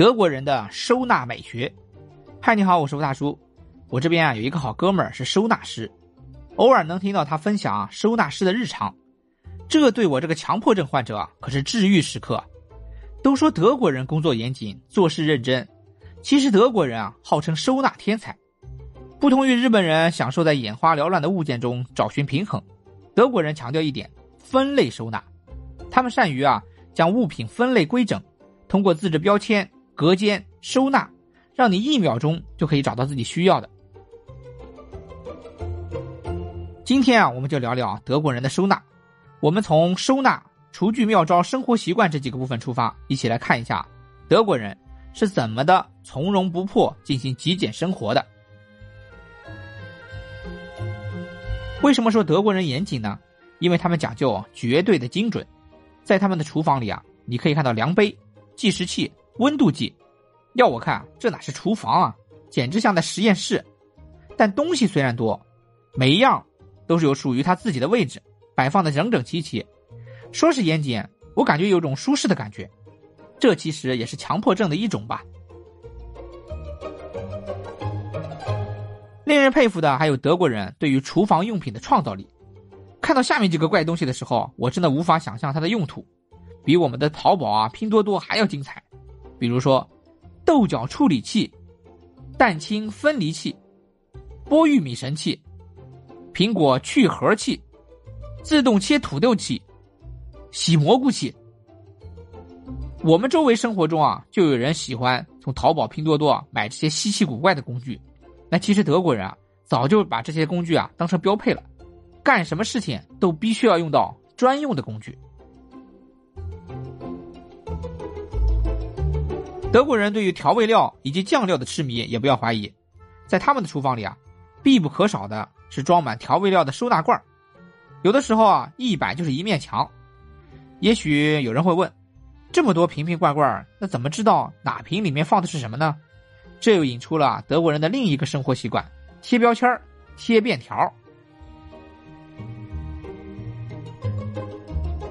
德国人的收纳美学。嗨，你好，我是吴大叔。我这边啊有一个好哥们儿是收纳师，偶尔能听到他分享收纳师的日常，这对我这个强迫症患者啊可是治愈时刻。都说德国人工作严谨，做事认真，其实德国人啊号称收纳天才。不同于日本人享受在眼花缭乱的物件中找寻平衡，德国人强调一点：分类收纳。他们善于啊将物品分类规整，通过自制标签。隔间收纳，让你一秒钟就可以找到自己需要的。今天啊，我们就聊聊德国人的收纳。我们从收纳、厨具妙招、生活习惯这几个部分出发，一起来看一下德国人是怎么的从容不迫进行极简生活的。为什么说德国人严谨呢？因为他们讲究绝对的精准，在他们的厨房里啊，你可以看到量杯、计时器。温度计，要我看，这哪是厨房啊，简直像在实验室。但东西虽然多，每一样都是有属于它自己的位置，摆放的整整齐齐。说是严谨，我感觉有种舒适的感觉。这其实也是强迫症的一种吧。令人佩服的还有德国人对于厨房用品的创造力。看到下面几个怪东西的时候，我真的无法想象它的用途，比我们的淘宝啊、拼多多还要精彩。比如说，豆角处理器、蛋清分离器、剥玉米神器、苹果去核器、自动切土豆器、洗蘑菇器。我们周围生活中啊，就有人喜欢从淘宝、拼多多买这些稀奇古怪的工具。那其实德国人啊，早就把这些工具啊当成标配了，干什么事情都必须要用到专用的工具。德国人对于调味料以及酱料的痴迷也不要怀疑，在他们的厨房里啊，必不可少的是装满调味料的收纳罐有的时候啊，一摆就是一面墙。也许有人会问，这么多瓶瓶罐罐，那怎么知道哪瓶里面放的是什么呢？这又引出了德国人的另一个生活习惯：贴标签贴便条。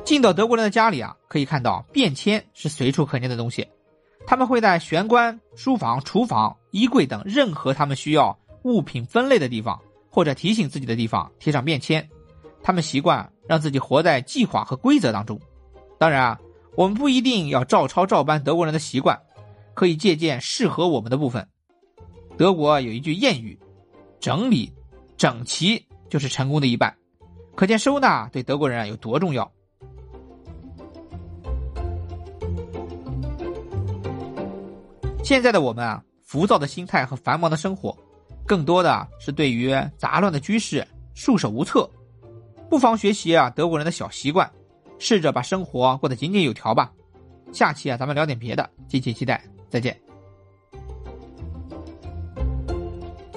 进到德国人的家里啊，可以看到便签是随处可见的东西。他们会在玄关、书房、厨房、衣柜等任何他们需要物品分类的地方，或者提醒自己的地方贴上便签。他们习惯让自己活在计划和规则当中。当然啊，我们不一定要照抄照搬德国人的习惯，可以借鉴适合我们的部分。德国有一句谚语：“整理、整齐就是成功的一半。”可见收纳对德国人有多重要。现在的我们啊，浮躁的心态和繁忙的生活，更多的是对于杂乱的居室束手无策。不妨学习啊德国人的小习惯，试着把生活过得井井有条吧。下期啊，咱们聊点别的，敬请期待，再见。